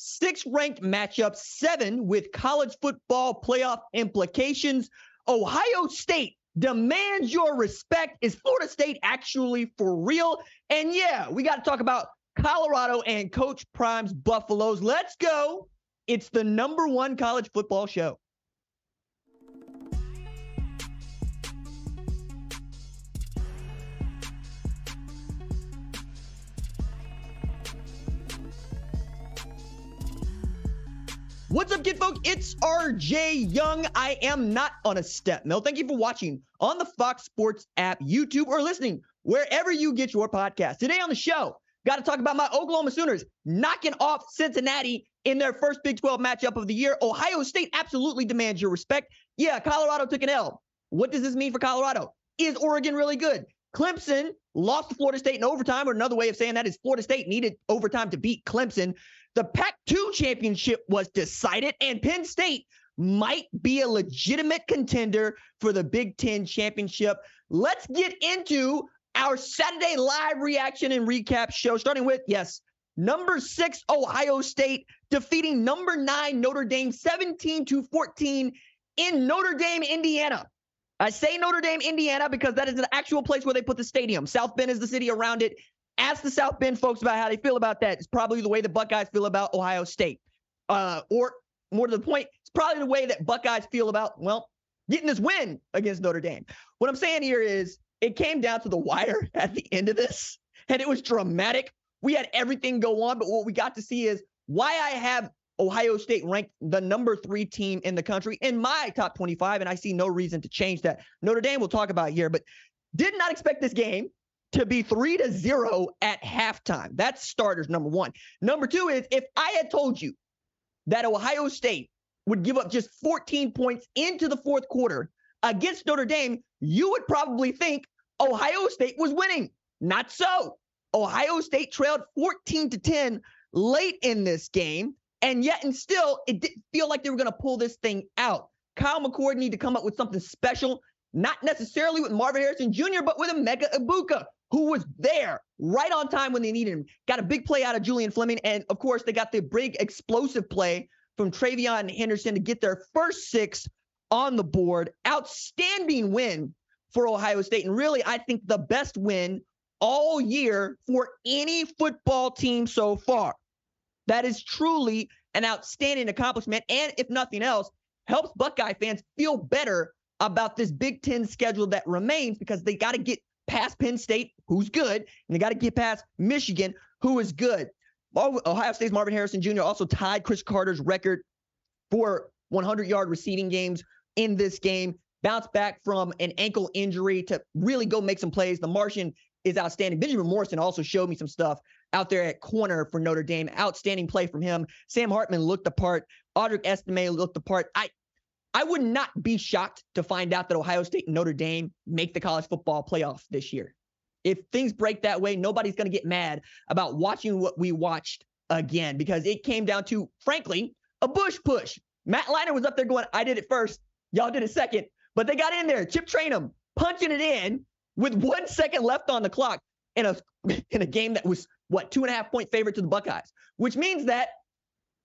Six ranked matchup, seven with college football playoff implications. Ohio State demands your respect. Is Florida State actually for real? And yeah, we got to talk about Colorado and Coach Prime's Buffaloes. Let's go. It's the number one college football show. What's up, kid folk? It's RJ Young. I am not on a step mill. Thank you for watching on the Fox Sports app, YouTube, or listening wherever you get your podcast. Today on the show, got to talk about my Oklahoma Sooners knocking off Cincinnati in their first Big 12 matchup of the year. Ohio State absolutely demands your respect. Yeah, Colorado took an L. What does this mean for Colorado? Is Oregon really good? Clemson lost to Florida State in overtime, or another way of saying that is Florida State needed overtime to beat Clemson. The Pac 2 championship was decided, and Penn State might be a legitimate contender for the Big Ten championship. Let's get into our Saturday live reaction and recap show, starting with, yes, number six, Ohio State defeating number nine, Notre Dame, 17 to 14 in Notre Dame, Indiana. I say Notre Dame, Indiana, because that is an actual place where they put the stadium. South Bend is the city around it. Ask the South Bend folks about how they feel about that. It's probably the way the Buckeyes feel about Ohio State. Uh, or more to the point, it's probably the way that Buckeyes feel about, well, getting this win against Notre Dame. What I'm saying here is it came down to the wire at the end of this, and it was dramatic. We had everything go on, but what we got to see is why I have Ohio State ranked the number three team in the country in my top 25, and I see no reason to change that. Notre Dame we'll talk about here, but did not expect this game to be three to zero at halftime. That's starters, number one. Number two is if I had told you that Ohio State would give up just 14 points into the fourth quarter against Notre Dame, you would probably think Ohio State was winning. Not so. Ohio State trailed 14 to 10 late in this game, and yet and still, it didn't feel like they were going to pull this thing out. Kyle McCord needed to come up with something special, not necessarily with Marvin Harrison Jr., but with Emeka Egbuka, who was there right on time when they needed him. Got a big play out of Julian Fleming. And of course, they got the big explosive play from TreVeyon Henderson to get their first six on the board. Outstanding win for Ohio State. And really, I think the best win all year for any football team so far. That is truly an outstanding accomplishment. And if nothing else, helps Buckeye fans feel better about this Big Ten schedule that remains because they got to get past Penn State, who's good, and they got to get past Michigan, who is good. Ohio State's Marvin Harrison Jr. also tied Cris Carter's record for 100 yard receiving games in this game. Bounced back from an ankle injury to really go make some plays. The Martian is outstanding. Benjamin Morrison also showed me some stuff out there at corner for Notre Dame. Outstanding play from him. Sam Hartman looked the part. Audric Estime looked the part. I I would not be shocked to find out that Ohio State and Notre Dame make the college football playoff this year. If things break that way, nobody's going to get mad about watching what we watched again because it came down to, frankly, a Bush push. Matt Leinart was up there going, I did it first. Y'all did it second. But they got in there, Chip Trayanum, punching it in with one second left on the clock in a in a game that was what two and a half point favorite to the Buckeyes, which means that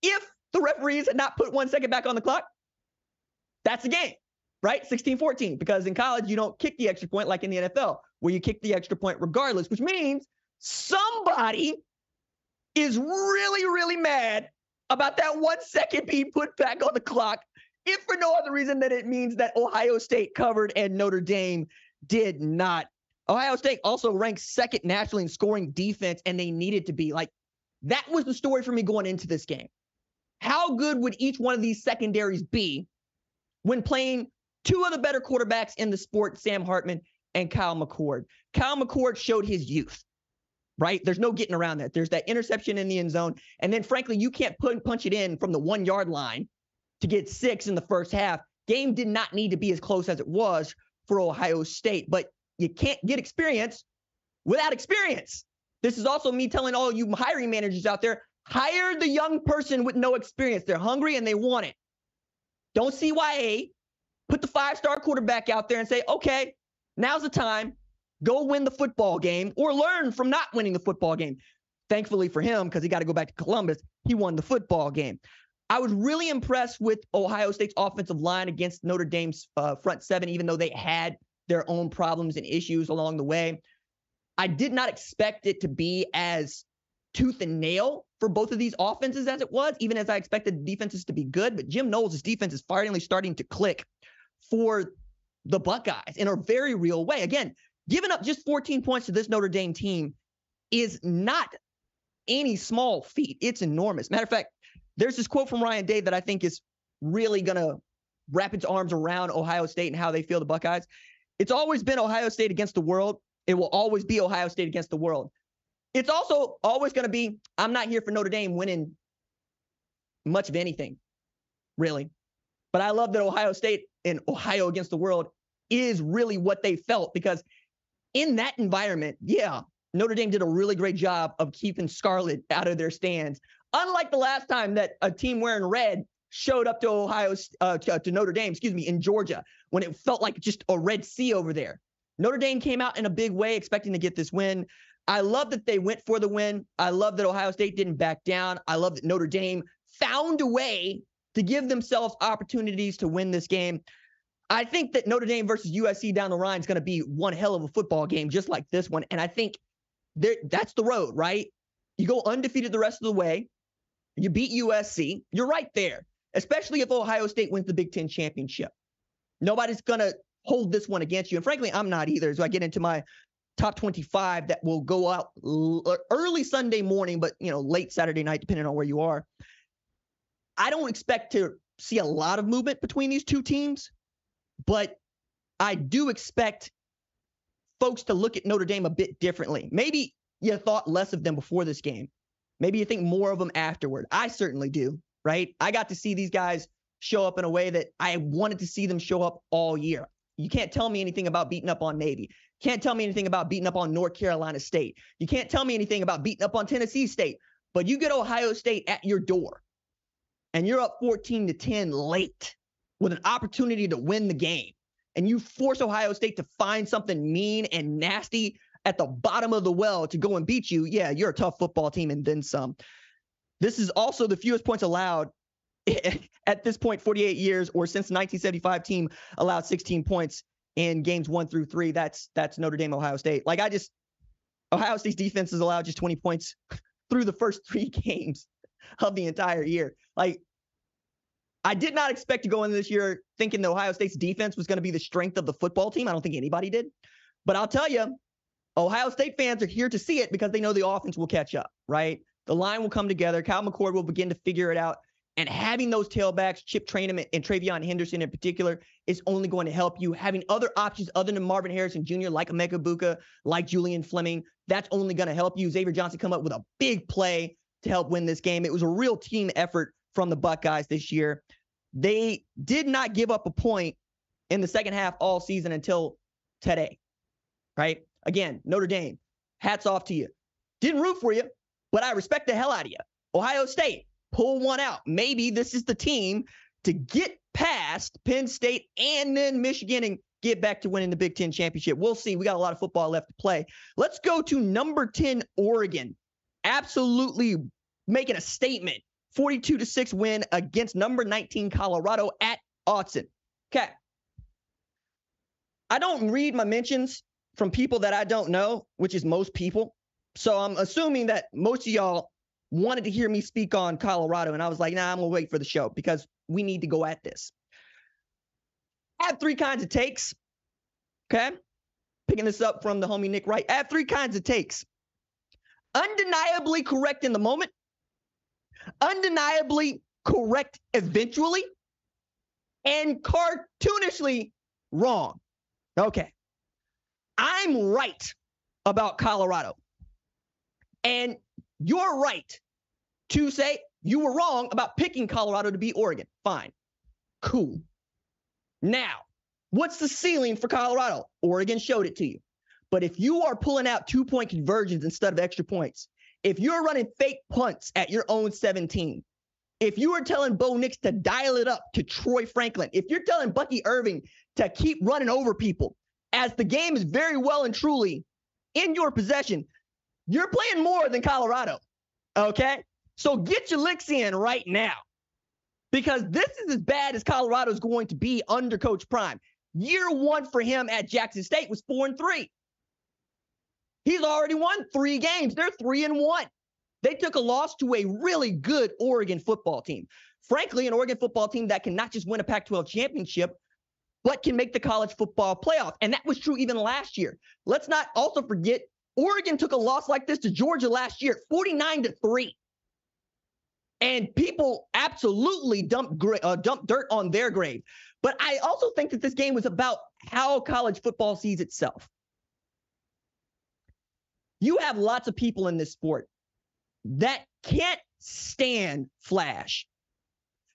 if the referees had not put one second back on the clock, that's the game, right? 16 14. Because in college, you don't kick the extra point like in the NFL, where you kick the extra point regardless, which means somebody is really, really mad about that one second being put back on the clock, if for no other reason than it means that Ohio State covered and Notre Dame did not. Ohio State also ranked second nationally in scoring defense, and they needed to be. Like, that was the story for me going into this game. How good would each one of these secondaries be when playing two of the better quarterbacks in the sport, Sam Hartman and Kyle McCord? Kyle McCord showed his youth, right? There's no getting around that. There's that interception in the end zone. And then, frankly, you can't put, punch it in from the one yard line to get six in the first half. Game did not need to be as close as it was for Ohio State, but you can't get experience without experience. This is also me telling all you hiring managers out there Hire the young person with no experience. They're hungry and they want it. Don't CYA. Put the five star quarterback out there and say, okay, now's the time. Go win the football game or learn from not winning the football game. Thankfully for him, because he got to go back to Columbus, he won the football game. I was really impressed with Ohio State's offensive line against Notre Dame's uh, front seven, even though they had their own problems and issues along the way. I did not expect it to be as tooth and nail for both of these offenses as it was, even as I expected defenses to be good. But Jim Knowles' defense is finally starting to click for the Buckeyes in a very real way. Again, giving up just 14 points to this Notre Dame team is not any small feat. It's enormous. Matter of fact, there's this quote from Ryan Day that I think is really going to wrap its arms around Ohio State and how they feel the Buckeyes. It's always been Ohio State against the world. It will always be Ohio State against the world. It's also always going to be I'm not here for Notre Dame winning much of anything, really. But I love that Ohio State and Ohio against the world is really what they felt because in that environment, yeah, Notre Dame did a really great job of keeping Scarlet out of their stands. Unlike the last time that a team wearing red showed up to Ohio uh, to, to Notre Dame, excuse me, in Georgia when it felt like just a red sea over there. Notre Dame came out in a big way, expecting to get this win. I love that they went for the win. I love that Ohio State didn't back down. I love that Notre Dame found a way to give themselves opportunities to win this game. I think that Notre Dame versus USC down the line is going to be one hell of a football game, just like this one. And I think that's the road, right? You go undefeated the rest of the way. You beat USC. You're right there, especially if Ohio State wins the Big Ten championship. Nobody's going to hold this one against you. And frankly, I'm not either. As I get into my top 25 that will go out l- uh, early Sunday morning, but you know, late Saturday night, depending on where you are. I don't expect to see a lot of movement between these two teams, but I do expect folks to look at Notre Dame a bit differently. Maybe you thought less of them before this game. Maybe you think more of them afterward. I certainly do, right? I got to see these guys show up in a way that I wanted to see them show up all year. You can't tell me anything about beating up on Navy. Can't tell me anything about beating up on North Carolina State. You can't tell me anything about beating up on Tennessee State. But you get Ohio State at your door and you're up 14 to 10 late with an opportunity to win the game. And you force Ohio State to find something mean and nasty at the bottom of the well to go and beat you. Yeah, you're a tough football team and then some. This is also the fewest points allowed at this point, 48 years or since the 1975 team allowed 16 points in games one through three. That's that's Notre Dame, Ohio State. Like I just Ohio State's defense has allowed just 20 points through the first three games of the entire year. Like I did not expect to go into this year thinking the Ohio State's defense was going to be the strength of the football team. I don't think anybody did. But I'll tell you, Ohio State fans are here to see it because they know the offense will catch up, right? The line will come together. Kyle McCord will begin to figure it out. And having those tailbacks, Chip Trayanum and TreVeyon Henderson in particular, is only going to help you. Having other options other than Marvin Harrison Jr., like Emeka Egbuka, like Julian Fleming, that's only going to help you. Xavier Johnson come up with a big play to help win this game. It was a real team effort from the Buckeyes this year. They did not give up a point in the second half all season until today, right? Again, Notre Dame, hats off to you. Didn't root for you, but I respect the hell out of you. Ohio State, pull one out. Maybe this is the team to get past Penn State and then Michigan and get back to winning the Big Ten championship. We'll see. We got a lot of football left to play. Let's go to number 10, Oregon. Absolutely making a statement. 42 to 6 win against number 19 Colorado at Autzen. Okay. I don't read my mentions from people that I don't know, which is most people. So I'm assuming that most of y'all wanted to hear me speak on Colorado, and I was like, nah, I'm gonna wait for the show because we need to go at this. I have three kinds of takes. Okay. Picking this up from the homie Nick Wright. I have three kinds of takes. Undeniably correct in the moment, undeniably correct eventually, and cartoonishly wrong. Okay. I'm right about Colorado. And you're right to say you were wrong about picking Colorado to beat Oregon. Fine. Cool. Now, what's the ceiling for Colorado? Oregon showed it to you. But if you are pulling out two point conversions instead of extra points, if you're running fake punts at your own 17, if you are telling Bo Nix to dial it up to Troy Franklin, if you're telling Bucky Irving to keep running over people, as the game is very well and truly in your possession, you're playing more than Colorado. Okay? So get your licks in right now because this is as bad as Colorado's going to be under Coach Prime. Year one for him at Jackson State was four and three. He's already won three games. They're three and one. They took a loss to a really good Oregon football team. Frankly, an Oregon football team that can not just win a Pac 12 championship, but can make the college football playoff. And that was true even last year. Let's not also forget Oregon took a loss like this to Georgia last year, 49 to 3. And people absolutely dumped, uh, dumped dirt on their grave. But I also think that this game was about how college football sees itself. You have lots of people in this sport that can't stand flash,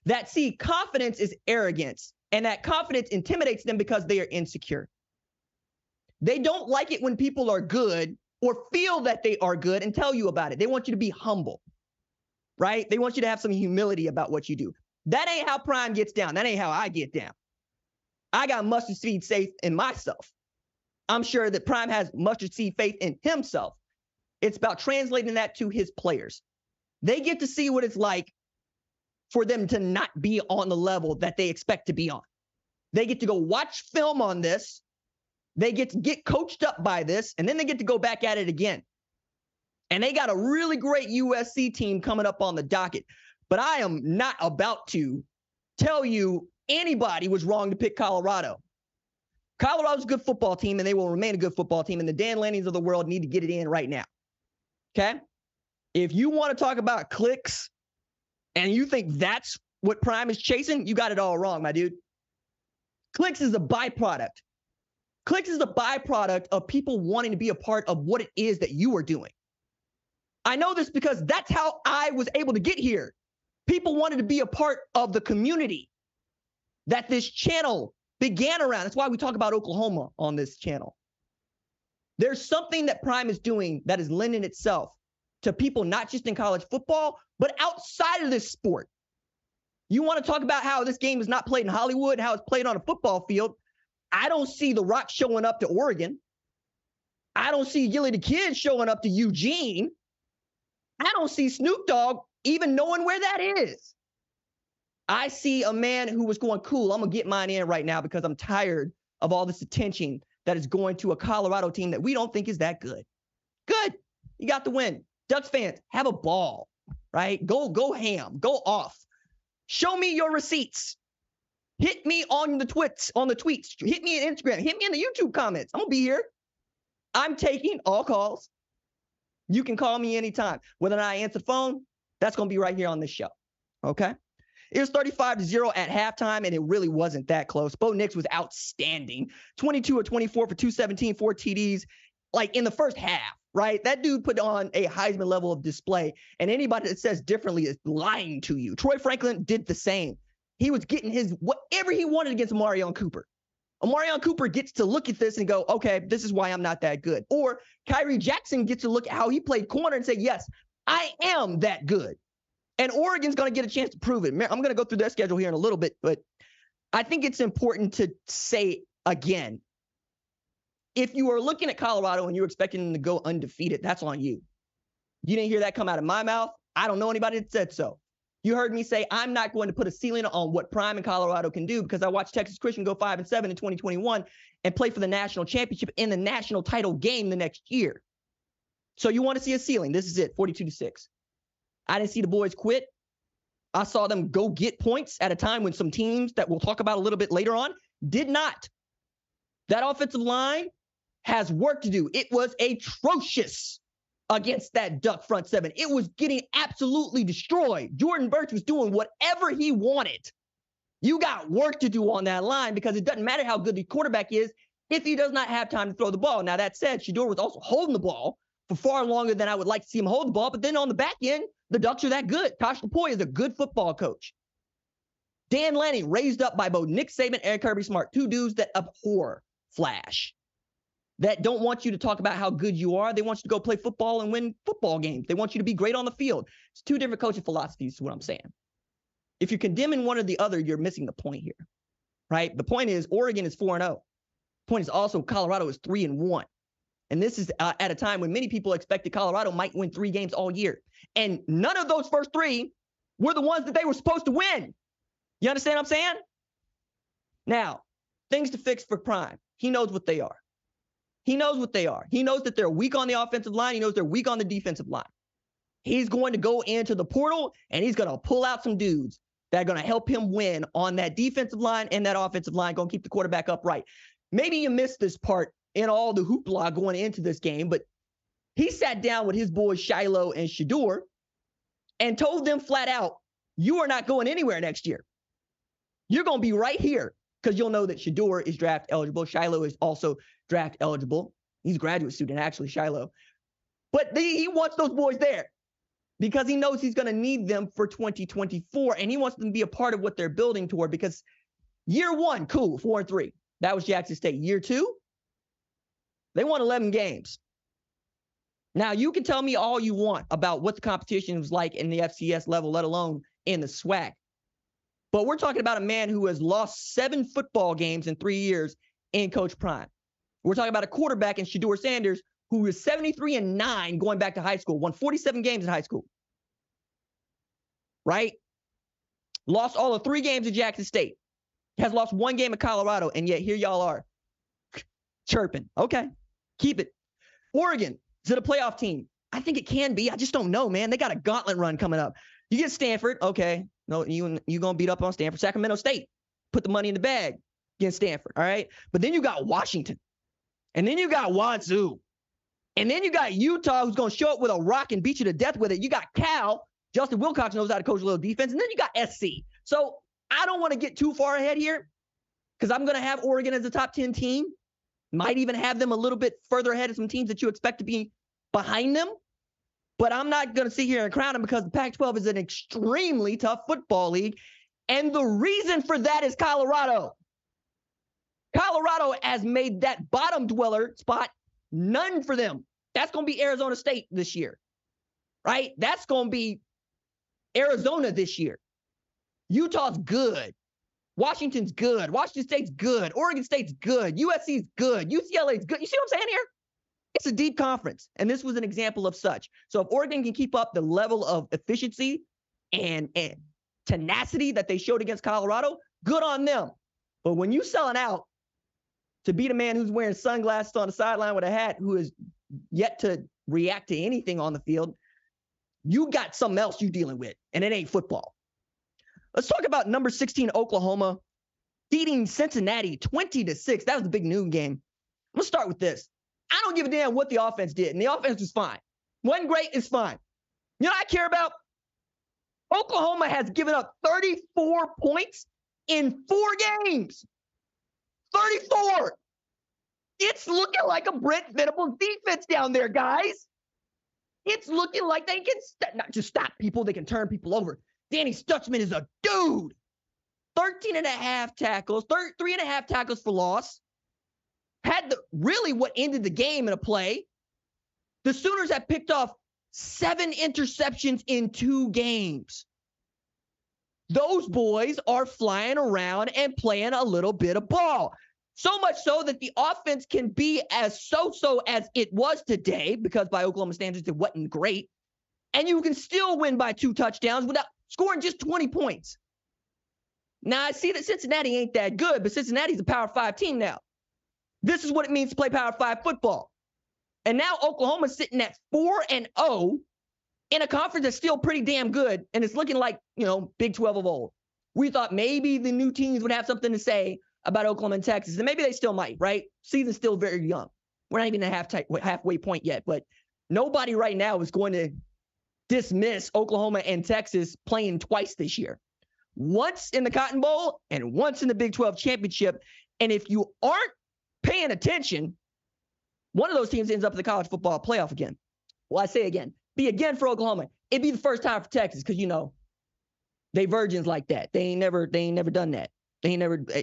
that see confidence is arrogance, and that confidence intimidates them because they are insecure. They don't like it when people are good or feel that they are good and tell you about it. They want you to be humble, right? They want you to have some humility about what you do. That ain't how Prime gets down. That ain't how I get down. I got mustard seed faith in myself. I'm sure that Prime has mustard seed faith in himself. It's about translating that to his players. They get to see what it's like for them to not be on the level that they expect to be on. They get to go watch film on this they get to get coached up by this, and then they get to go back at it again. And they got a really great USC team coming up on the docket. But I am not about to tell you anybody was wrong to pick Colorado. Colorado's a good football team, and they will remain a good football team. And the Dan Lannings of the world need to get it in right now. Okay? If you want to talk about clicks and you think that's what Prime is chasing, you got it all wrong, my dude. Clicks is a byproduct Clicks is a byproduct of people wanting to be a part of what it is that you are doing. I know this because that's how I was able to get here. People wanted to be a part of the community that this channel began around. That's why we talk about Oklahoma on this channel. There's something that Prime is doing that is lending itself to people not just in college football, but outside of this sport. You want to talk about how this game is not played in Hollywood, how it's played on a football field. I don't see The Rock showing up to Oregon. I don't see Gilly the Kid showing up to Eugene. I don't see Snoop Dogg even knowing where that is. I see a man who was going, cool, I'm going to get mine in right now because I'm tired of all this attention that is going to a Colorado team that we don't think is that good. Good. You got the win. Ducks fans, have a ball, right? Go, go ham, go off. Show me your receipts. Hit me on the tweets, on the tweets. Hit me on Instagram. Hit me in the YouTube comments. I'm gonna be here. I'm taking all calls. You can call me anytime. Whether or not I answer the phone, that's gonna be right here on this show. Okay. It was 35 to 0 at halftime, and it really wasn't that close. Bo Nix was outstanding. 22 or 24 for 217, four TDs, like in the first half, right? That dude put on a Heisman level of display, and anybody that says differently is lying to you. Troy Franklin did the same he was getting his whatever he wanted against Omarion Cooper. Omarion Cooper gets to look at this and go, okay, this is why I'm not that good. Or Khyree Jackson gets to look at how he played corner and say, yes, I am that good. And Oregon's going to get a chance to prove it. I'm going to go through their schedule here in a little bit, but I think it's important to say again if you are looking at Colorado and you're expecting them to go undefeated, that's on you. You didn't hear that come out of my mouth. I don't know anybody that said so. You heard me say I'm not going to put a ceiling on what Prime and Colorado can do because I watched Texas Christian go five and seven in 2021 and play for the national championship in the national title game the next year. So you want to see a ceiling? This is it, 42 to six. I didn't see the boys quit. I saw them go get points at a time when some teams that we'll talk about a little bit later on did not. That offensive line has work to do. It was atrocious against that Duck front seven. It was getting absolutely destroyed. Jordan Burch was doing whatever he wanted. You got work to do on that line because it doesn't matter how good the quarterback is if he does not have time to throw the ball. Now, that said, Shedeur was also holding the ball for far longer than I would like to see him hold the ball. But then on the back end, the Ducks are that good. Tosh Lupoi is a good football coach. Dan Lanning raised up by both Nick Saban and Kirby Smart, two dudes that abhor Flash, that don't want you to talk about how good you are. They want you to go play football and win football games. They want you to be great on the field. It's two different coaching philosophies, is what I'm saying. If you're condemning one or the other, you're missing the point here, right? The point is Oregon is 4 0. Point is also Colorado is 3 and 1. And this is uh, at a time when many people expected Colorado might win three games all year. And none of those first three were the ones that they were supposed to win. You understand what I'm saying? Now, things to fix for Prime. He knows what they are. He knows what they are. He knows that they're weak on the offensive line. He knows they're weak on the defensive line. He's going to go into the portal and he's going to pull out some dudes that are going to help him win on that defensive line and that offensive line, going to keep the quarterback upright. Maybe you missed this part in all the hoopla going into this game, but he sat down with his boys Shiloh and Shedeur and told them flat out, you are not going anywhere next year. You're going to be right here because you'll know that Shedeur is draft eligible. Shiloh is also draft eligible. He's a graduate student, actually, Shiloh. But the, he wants those boys there because he knows he's going to need them for 2024 and he wants them to be a part of what they're building toward because year one, cool, four and three. That was Jackson State. Year two, they won 11 games. Now, you can tell me all you want about what the competition was like in the FCS level, let alone in the SWAC. But we're talking about a man who has lost seven football games in three years in Coach Prime. We're talking about a quarterback in Shedeur Sanders who is 73 and 9 going back to high school, won 47 games in high school. Right? Lost all of three games at Jackson State. Has lost one game at Colorado, and yet here y'all are chirping. Okay, keep it. Oregon, is it a playoff team? I think it can be. I just don't know, man. They got a gauntlet run coming up. You get Stanford, okay. No, you you gonna beat up on Stanford. Sacramento State, put the money in the bag against Stanford. All right. But then you got Washington. And then you got Wazoo. And then you got Utah, who's to show up with a rock and beat you to death with it. You got Cal. Justin Wilcox knows how to coach a little defense. And then you got SC. So I don't want to get too far ahead here because I'm to have Oregon as a top 10 team. Might even have them a little bit further ahead of some teams that you expect to be behind them. But I'm not going to sit here and crown them because the Pac 12 is an extremely tough football league. And the reason for that is Colorado. Colorado has made that bottom dweller spot none for them. That's going to be Arizona State this year, right? That's going to be Arizona this year. Utah's good. Washington's good. Washington State's good. Oregon State's good. USC's good. UCLA's good. You see what I'm saying here? It's a deep conference. And this was an example of such. So if Oregon can keep up the level of efficiency and, and tenacity that they showed against Colorado, good on them. But when you selling out to beat a man who's wearing sunglasses on the sideline with a hat who is yet to react to anything on the field, you got something else you dealing with, and it ain't football. Let's talk about number 16 Oklahoma beating Cincinnati 20 to 6. That was the big noon game. Let's start with this. I don't give a damn what the offense did, and the offense was fine. Wasn't great, is fine. You know I care about? Oklahoma has given up 34 points in four games. 34. It's looking like a Brent Venables defense down there, guys. It's looking like they can st- not just stop people, they can turn people over. Danny Stutsman is a dude. 13 and a half tackles, thir- three and a half tackles for loss. Had the really what ended the game in a play. The Sooners have picked off seven interceptions in two games those boys are flying around and playing a little bit of ball. So much so that the offense can be as so so as it was today, because by Oklahoma standards, it wasn't great. And you can still win by two touchdowns without scoring just 20 points. Now, I see that Cincinnati ain't that good, but Cincinnati's a Power Five team now. This is what it means to play Power Five football. And now Oklahoma's sitting at 4 and 0 in a conference that's still pretty damn good and it's looking like, you know, Big 12 of old. We thought maybe the new teams would have something to say about Oklahoma and Texas, and maybe they still might, right? Season's still very young. We're not even at half t- halfway point yet, but nobody right now is going to dismiss Oklahoma and Texas playing twice this year. Once in the Cotton Bowl and once in the Big 12 championship. And if you aren't paying attention, one of those teams ends up in the college football playoff again. Well, I say again, be again for Oklahoma. It'd be the first time for Texas because you know they virgins like that. They ain't never they ain't never done that. They ain't never. Eh,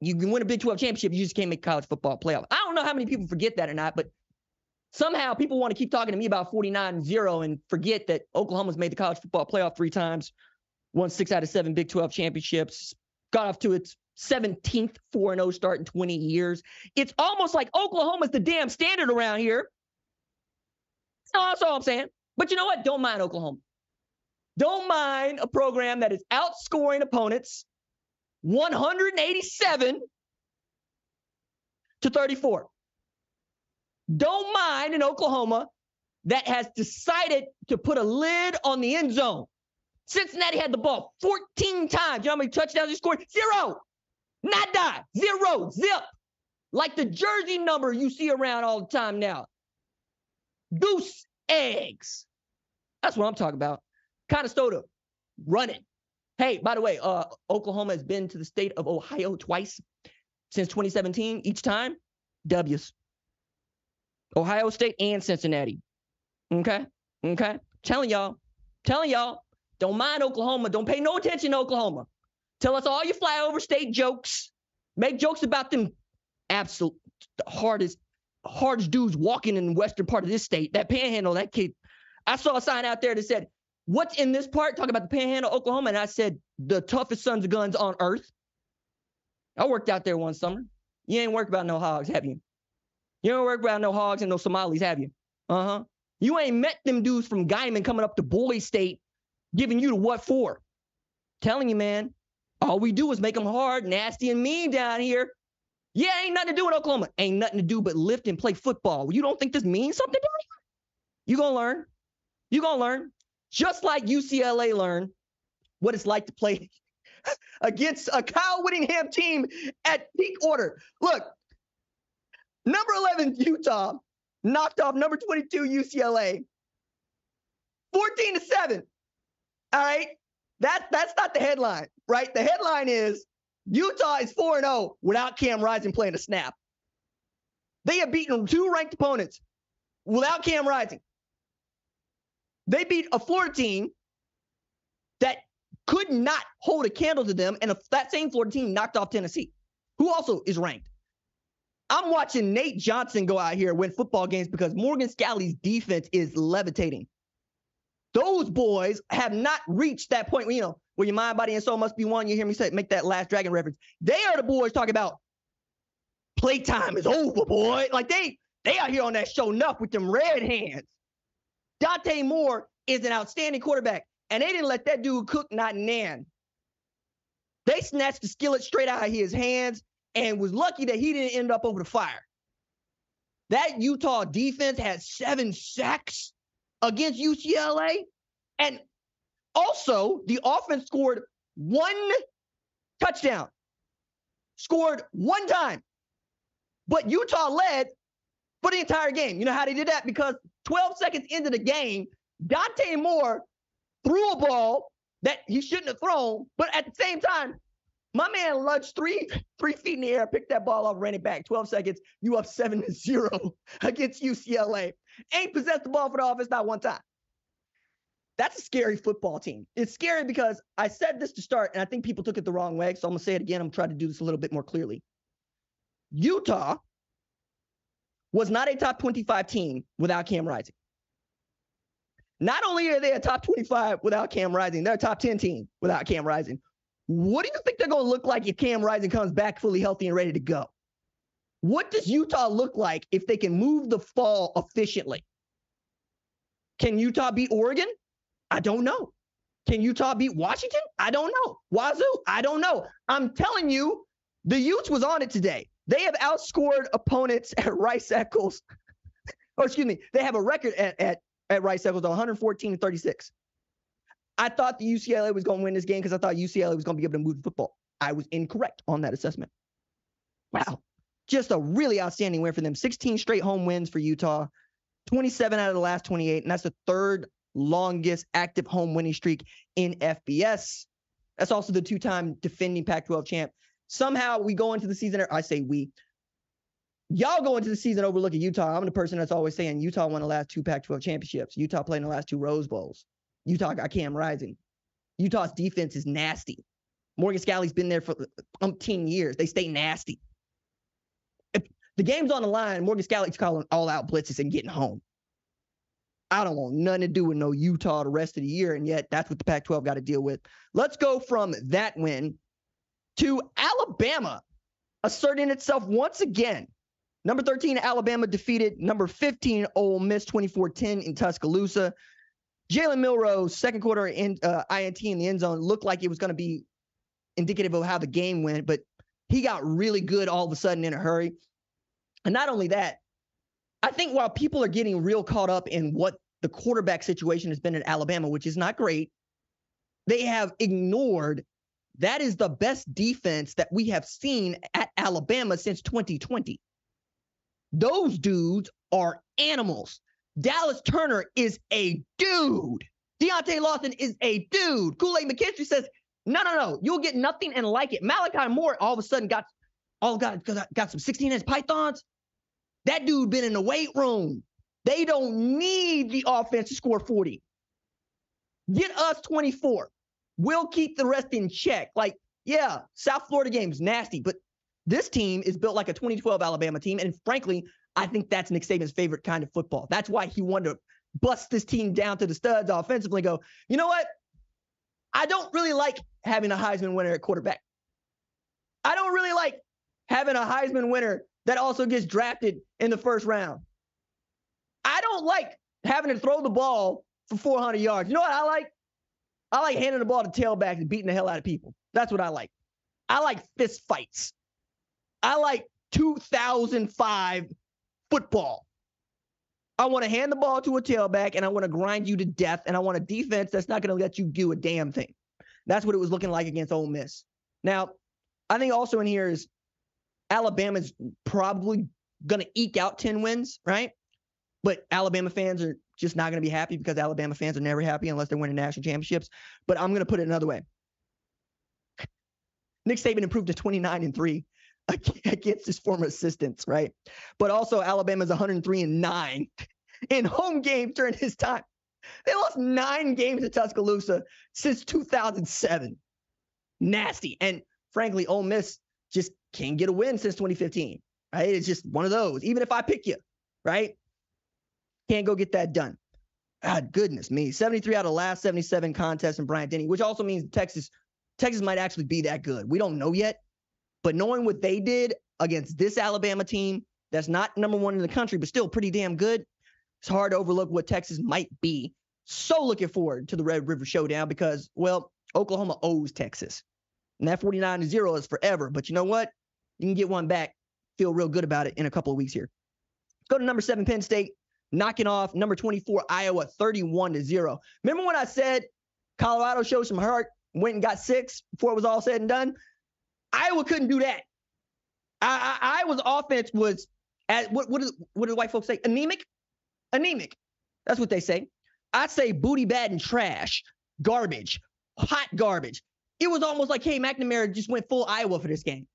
you can win a Big 12 championship, you just can't make college football playoff. I don't know how many people forget that or not, but somehow people want to keep talking to me about 49 0 and forget that Oklahoma's made the college football playoff three times, won six out of seven Big 12 championships, got off to its 17th 4 0 start in 20 years. It's almost like Oklahoma's the damn standard around here. That's all I'm saying. But you know what? Don't mind Oklahoma. Don't mind a program that is outscoring opponents 187 to 34. Don't mind in Oklahoma that has decided to put a lid on the end zone. Cincinnati had the ball 14 times. You know how many touchdowns they scored? Zero. Not die. Zero. Zip. Like the jersey number you see around all the time now. Goose eggs. That's what I'm talking about. kind of Conestoga, running. Hey, by the way, uh, Oklahoma has been to the state of Ohio twice since 2017. Each time, W's. Ohio State and Cincinnati. Okay, okay. Telling y'all, telling y'all, don't mind Oklahoma. Don't pay no attention to Oklahoma. Tell us all your flyover state jokes. Make jokes about them absolute the hardest, hardest dudes walking in the western part of this state. That panhandle, that kid. I saw a sign out there that said, What's in this part? Talking about the panhandle, Oklahoma. And I said, the toughest sons of guns on earth. I worked out there one summer. You ain't worked about no hogs, have you? You don't work about no hogs and no Somalis, have you? Uh-huh. You ain't met them dudes from Guymon coming up to Boise State giving you the what for. Telling you, man, all we do is make them hard, nasty, and mean down here. Yeah, ain't nothing to do with Oklahoma. Ain't nothing to do but lift and play football. You don't think this means something down here? You gonna learn. You gonna learn just like UCLA learned what it's like to play against a Kyle Whittingham team at peak order. Look, number 11, Utah knocked off number 22, UCLA 14 to 7. All right. That, that's not the headline, right? The headline is Utah is 4 0 without Cam Rising playing a snap. They have beaten two ranked opponents without Cam Rising. They beat a Florida team that could not hold a candle to them, and a, that same Florida team knocked off Tennessee, who also is ranked. I'm watching Nate Johnson go out here win football games because Morgan Scalley's defense is levitating. Those boys have not reached that point, where, you know, where your mind, body, and soul must be one. You hear me say, make that last dragon reference. They are the boys talking about playtime is over, boy. Like they they out here on that show enough with them red hands. Dante Moore is an outstanding quarterback, and they didn't let that dude cook not nan. They snatched the skillet straight out of his hands and was lucky that he didn't end up over the fire. That Utah defense had seven sacks against UCLA. And also, the offense scored one touchdown, scored one time. But Utah led for the entire game. You know how they did that? Because 12 seconds into the game, Dante Moore threw a ball that he shouldn't have thrown, but at the same time, my man lunged three three feet in the air, picked that ball off, ran it back. 12 seconds, you up seven to zero against UCLA. Ain't possessed the ball for the offense not one time. That's a scary football team. It's scary because I said this to start, and I think people took it the wrong way. So I'm gonna say it again. I'm trying to do this a little bit more clearly. Utah was not a top 25 team without Cam Rising. Not only are they a top 25 without Cam Rising, they're a top 10 team without Cam Rising. What do you think they're going to look like if Cam Rising comes back fully healthy and ready to go? What does Utah look like if they can move the fall efficiently? Can Utah beat Oregon? I don't know. Can Utah beat Washington? I don't know. Wazoo? I don't know. I'm telling you, the Utes was on it today. They have outscored opponents at Rice Eccles. oh, excuse me. They have a record at, at at Rice Eccles, 114 to 36. I thought the UCLA was going to win this game because I thought UCLA was going to be able to move the football. I was incorrect on that assessment. Wow. Just a really outstanding win for them. 16 straight home wins for Utah, 27 out of the last 28. And that's the third longest active home winning streak in FBS. That's also the two time defending Pac 12 champ. Somehow we go into the season, I say we, y'all go into the season overlooking Utah. I'm the person that's always saying Utah won the last two Pac 12 championships. Utah played in the last two Rose Bowls. Utah got Cam Rising. Utah's defense is nasty. Morgan Scalley's been there for umpteen years. They stay nasty. If the game's on the line, Morgan Scalley's calling all out blitzes and getting home. I don't want nothing to do with no Utah the rest of the year, and yet that's what the Pac 12 got to deal with. Let's go from that win to Alabama asserting itself once again. Number 13, Alabama defeated number 15, Ole Miss 24 10 in Tuscaloosa. Jalen Milroe's second quarter in, uh, INT in the end zone looked like it was going to be indicative of how the game went, but he got really good all of a sudden in a hurry. And not only that, I think while people are getting real caught up in what the quarterback situation has been at Alabama, which is not great, they have ignored that is the best defense that we have seen at Alabama since 2020. Those dudes are animals. Dallas Turner is a dude. Deontae Lawson is a dude. Kool-Aid McKinstry says, no, no, no, you'll get nothing and like it. Malachi Moore all of a sudden got all got, got, got some 16 inch pythons. That dude been in the weight room. They don't need the offense to score 40. Get us 24. We'll keep the rest in check. Like, yeah, South Florida game's nasty, but this team is built like a 2012 Alabama team. And frankly, I think that's Nick Saban's favorite kind of football. That's why he wanted to bust this team down to the studs offensively. Go, you know what? I don't really like having a Heisman winner at quarterback. I don't really like having a Heisman winner that also gets drafted in the first round. I don't like having to throw the ball for 400 yards. You know what I like? I like handing the ball to tailback and beating the hell out of people. That's what I like. I like fist fights. I like 2005 football. I want to hand the ball to a tailback and I want to grind you to death. And I want a defense that's not going to let you do a damn thing. That's what it was looking like against Ole Miss. Now, I think also in here is Alabama's probably going to eke out 10 wins, right? But Alabama fans are just not going to be happy because Alabama fans are never happy unless they're winning national championships. But I'm going to put it another way. Nick Saban improved to 29 and 3 against his former assistants, right? But also Alabama's 103 and 9 in home games during his time. They lost nine games at Tuscaloosa since 2007. Nasty. And frankly, Ole Miss just can't get a win since 2015, right? It's just one of those. Even if I pick you, right? Can't go get that done. God, goodness me. 73 out of last 77 contests in Bryant Denny, which also means Texas, Texas might actually be that good. We don't know yet. But knowing what they did against this Alabama team, that's not number one in the country, but still pretty damn good, it's hard to overlook what Texas might be. So looking forward to the Red River Showdown because, well, Oklahoma owes Texas. And that 49 to 0 is forever. But you know what? You can get one back. Feel real good about it in a couple of weeks here. Go to number seven, Penn State, knocking off number 24, Iowa, 31 to 0. Remember when I said Colorado showed some heart, went and got six before it was all said and done? Iowa couldn't do that. I, I, Iowa's offense was at what what, is, what do white folks say? Anemic, anemic. That's what they say. I say booty bad and trash, garbage, hot garbage. It was almost like Cade McNamara just went full Iowa for this game.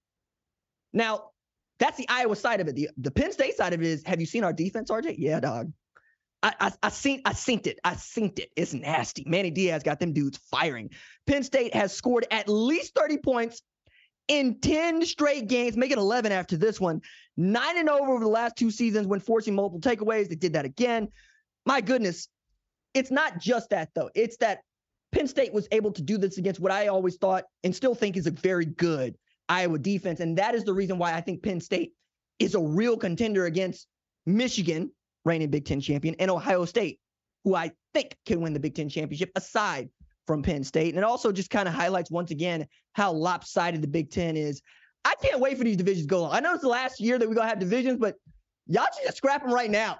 Now that's the Iowa side of it. The, the Penn State side of it is have you seen our defense, RJ? Yeah, dog. I, I, I seen I synced it. I synced it. It's nasty. Manny Diaz got them dudes firing. Penn State has scored at least 30 points in 10 straight games, making 11 after this one. Nine and over over the last two seasons when forcing multiple takeaways. They did that again. My goodness. It's not just that, though. It's that Penn State was able to do this against what I always thought and still think is a very good Iowa defense. And that is the reason why I think Penn State is a real contender against Michigan, reigning Big Ten champion, and Ohio State, who I think can win the Big Ten championship aside from Penn State. And it also just kind of highlights once again how lopsided the Big Ten is. I can't wait for these divisions to go on. I know it's the last year that we're going to have divisions, but y'all just scrap them right now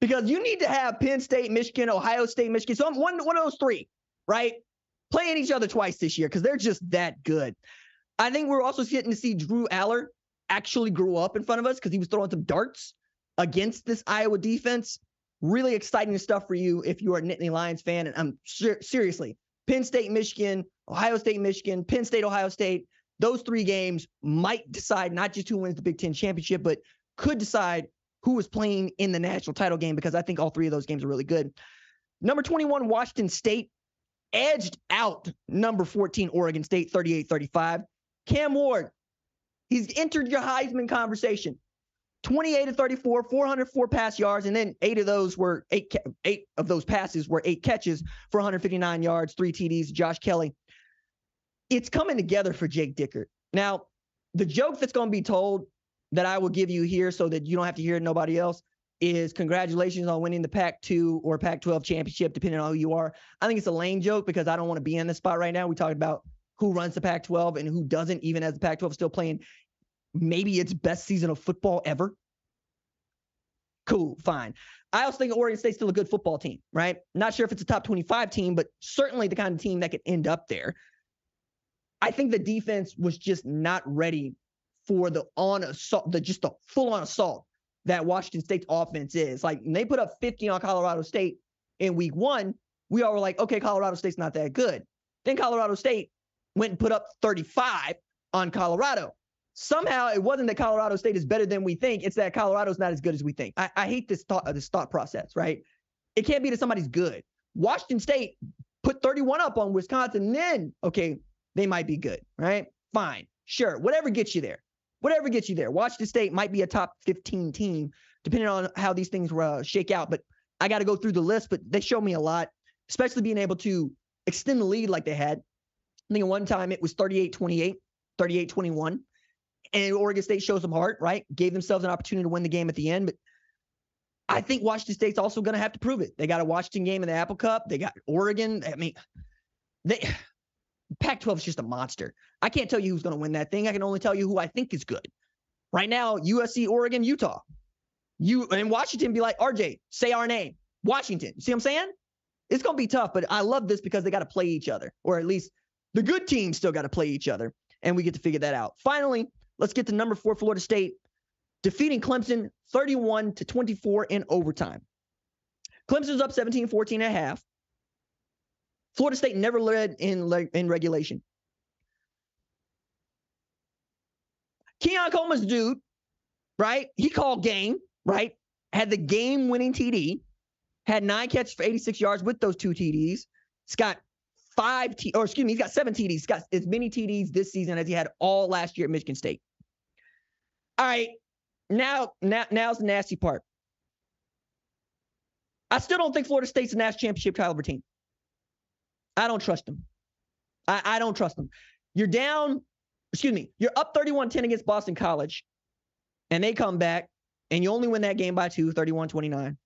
because you need to have Penn State, Michigan, Ohio State, Michigan. So I'm one, one of those three, right? Playing each other twice this year because they're just that good. I think we're also getting to see Drew Allar actually grow up in front of us because he was throwing some darts against this Iowa defense. Really exciting stuff for you if you are a Nittany Lions fan. And I'm ser- seriously, Penn State, Michigan, Ohio State, Michigan, Penn State, Ohio State. Those three games might decide not just who wins the Big Ten championship, but could decide who is playing in the national title game because I think all three of those games are really good. Number 21, Washington State edged out number 14, Oregon State, 38 35. Cam Ward, he's entered your Heisman conversation. 28 to 34, 404 pass yards, and then eight of those were eight, eight of those passes were eight catches for 159 yards, three TDs. Josh Kelly. It's coming together for Jake Dickert. Now, the joke that's going to be told that I will give you here so that you don't have to hear nobody else is congratulations on winning the Pac 2 or Pac 12 championship, depending on who you are. I think it's a lame joke because I don't want to be in this spot right now. We talked about who runs the Pac 12 and who doesn't, even as the Pac 12 still playing maybe its best season of football ever. Cool, fine. I also think Oregon State's still a good football team, right? Not sure if it's a top 25 team, but certainly the kind of team that could end up there. I think the defense was just not ready for the on assault, the just the full on assault that Washington State's offense is. Like they put up 50 on Colorado State in week one, we all were like, okay, Colorado State's not that good. Then Colorado State went and put up 35 on Colorado. Somehow it wasn't that Colorado State is better than we think. It's that Colorado's not as good as we think. I, I hate this thought this thought process, right? It can't be that somebody's good. Washington State put 31 up on Wisconsin, then okay, they might be good, right? Fine, sure, whatever gets you there, whatever gets you there. Washington State might be a top 15 team, depending on how these things uh, shake out. But I got to go through the list. But they show me a lot, especially being able to extend the lead like they had. I think at one time it was 38 28, 38 21. And Oregon State shows some heart, right? Gave themselves an opportunity to win the game at the end. But I think Washington State's also going to have to prove it. They got a Washington game in the Apple Cup. They got Oregon. I mean, they Pac 12 is just a monster. I can't tell you who's going to win that thing. I can only tell you who I think is good. Right now, USC, Oregon, Utah. You and Washington be like, RJ, say our name. Washington. See what I'm saying? It's going to be tough, but I love this because they got to play each other, or at least the good teams still got to play each other, and we get to figure that out. Finally, let's get to number four, Florida State, defeating Clemson 31 to 24 in overtime. Clemson's up 17 14 and a half. Florida State never led in, in regulation. Keon Coleman's dude, right? He called game, right? Had the game winning TD, had nine catches for 86 yards with those two TDs. Got five, T- or excuse me, he's got seven TDs. He's got as many TDs this season as he had all last year at Michigan State. All right, now, now, now's the nasty part. I still don't think Florida State's a national championship caliber team. I don't trust them. I, I don't trust them. You're down, excuse me, you're up 31 10 against Boston College, and they come back, and you only win that game by two, 31 29.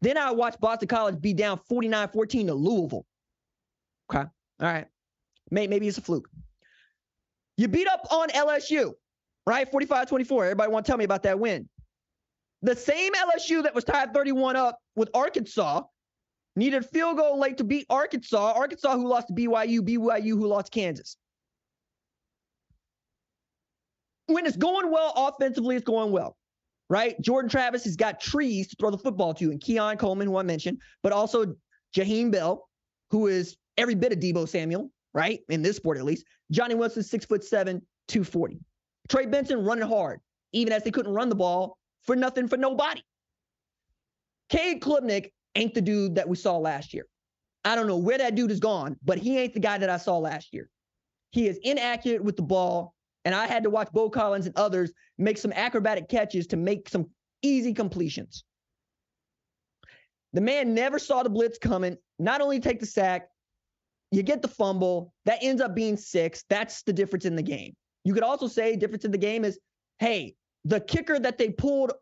Then I watch Boston College be down 49 14 to Louisville. Okay. All right. Maybe, it's a fluke. You beat up on LSU, right? 45 24. Everybody want to tell me about that win. The same LSU that was tied 31 up with Arkansas needed field goal late to beat Arkansas. Arkansas, who lost to BYU, BYU, who lost Kansas. When it's going well offensively, it's going well, right? Jordan Travis has got trees to throw the football to, and Keon Coleman, who I mentioned, but also Jaheim Bell, who is every bit of Deebo Samuel, right? In this sport, at least. Johnny Wilson, six foot seven, 240. Trey Benson running hard, even as they couldn't run the ball for nothing for nobody. Cade Klubnik ain't the dude that we saw last year. I don't know where that dude is gone, but he ain't the guy that I saw last year. He is inaccurate with the ball, and I had to watch Beaux Collins and others make some acrobatic catches to make some easy completions. The man never saw the blitz coming. Not only take the sack, you get the fumble. That ends up being six. That's the difference in the game. You could also say difference in the game is, hey, the kicker that they pulled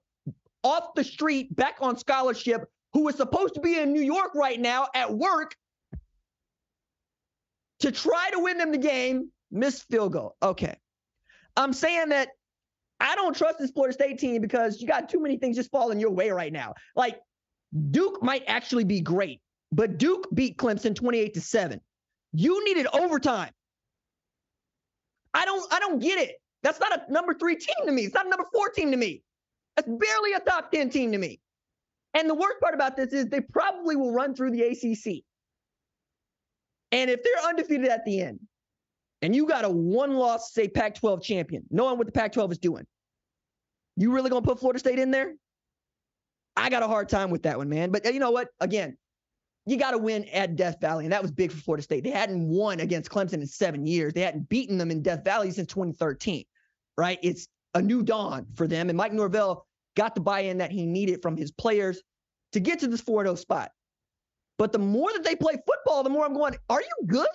off the street back on scholarship who is supposed to be in New York right now at work to try to win them the game, missed field goal. Okay. I'm saying that I don't trust this Florida State team because you got too many things just falling your way right now. Like Duke might actually be great, but Duke beat Clemson 28 to 7. You needed overtime. I don't I don't get it. That's not a number 3 team to me. It's not a number 4 team to me. That's barely a top 10 team to me. And the worst part about this is they probably will run through the ACC. And if they're undefeated at the end, and you got a one loss, say Pac 12 champion, knowing what the Pac 12 is doing, you really going to put Florida State in there? I got a hard time with that one, man. But uh, you know what? Again, you got to win at Death Valley. And that was big for Florida State. They hadn't won against Clemson in seven years, they hadn't beaten them in Death Valley since 2013, right? It's a new dawn for them. And Mike Norvell got the buy in that he needed from his players to get to this 4 0 spot. But the more that they play football, the more I'm going, are you good?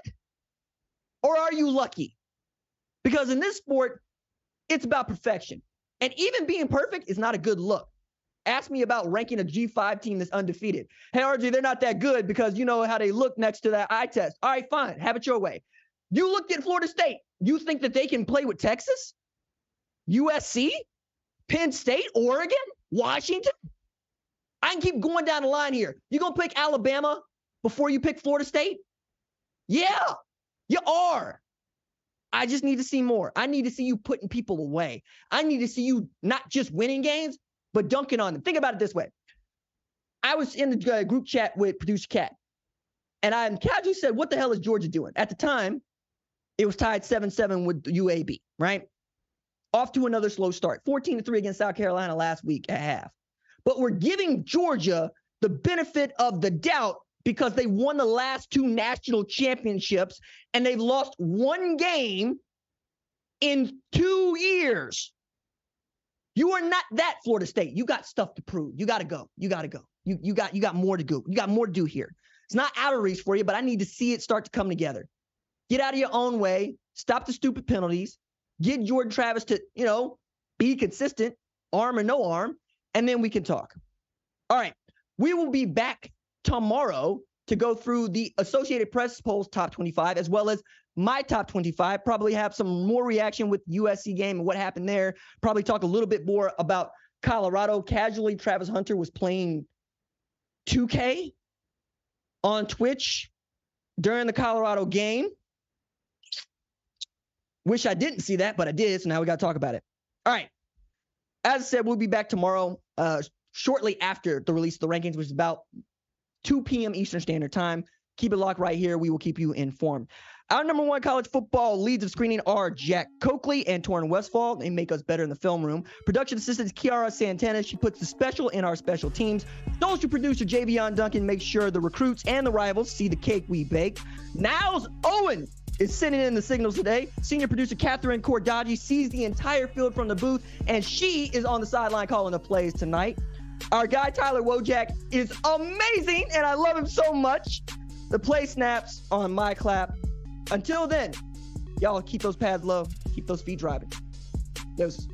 Or are you lucky? Because in this sport, it's about perfection. And even being perfect is not a good look. Ask me about ranking a G5 team that's undefeated. Hey, RJ, they're not that good because you know how they look next to that eye test. All right, fine. Have it your way. You looked at Florida State. You think that they can play with Texas, USC, Penn State, Oregon, Washington? I can keep going down the line here. You gonna pick Alabama before you pick Florida State? Yeah, you are. I just need to see more. I need to see you putting people away. I need to see you not just winning games, but dunking on them. Think about it this way. I was in the uh, group chat with producer Cat, and I casually said, What the hell is Georgia doing? At the time, it was tied 7 7 with UAB, right? Off to another slow start 14 3 against South Carolina last week at half. But we're giving Georgia the benefit of the doubt because they won the last two national championships and they've lost one game in two years. You are not that Florida State. You got stuff to prove. You got to go. You got to go. You, you got you got more to go. You got more to do here. It's not out of reach for you, but I need to see it start to come together. Get out of your own way. Stop the stupid penalties. Get Jordan Travis to, you know, be consistent, arm or no arm, and then we can talk. All right. We will be back tomorrow to go through the Associated Press polls top 25 as well as my top 25. Probably have some more reaction with USC game and what happened there. Probably talk a little bit more about Colorado. Casually, Travis Hunter was playing 2K on Twitch during the Colorado game. Wish I didn't see that, but I did. So now we got to talk about it. All right. As I said, we'll be back tomorrow, uh, shortly after the release of the rankings, which is about 2 p.m. Eastern Standard Time. Keep it locked right here. We will keep you informed. Our number one college football leads of screening are Jack Coakley and Torrin Westfall. They make us better in the film room. Production assistant Kiara Santana. She puts the special in our special teams. Social producer Javion Duncan makes sure the recruits and the rivals see the cake we bake. Niles Owen is sending in the signals today. Senior producer Catherine Cordaji sees the entire field from the booth, and she is on the sideline calling the plays tonight. Our guy Tyler Wojak is amazing, and I love him so much. The play snaps on my clap. Until then, y'all keep those pads low, keep those feet driving. Those.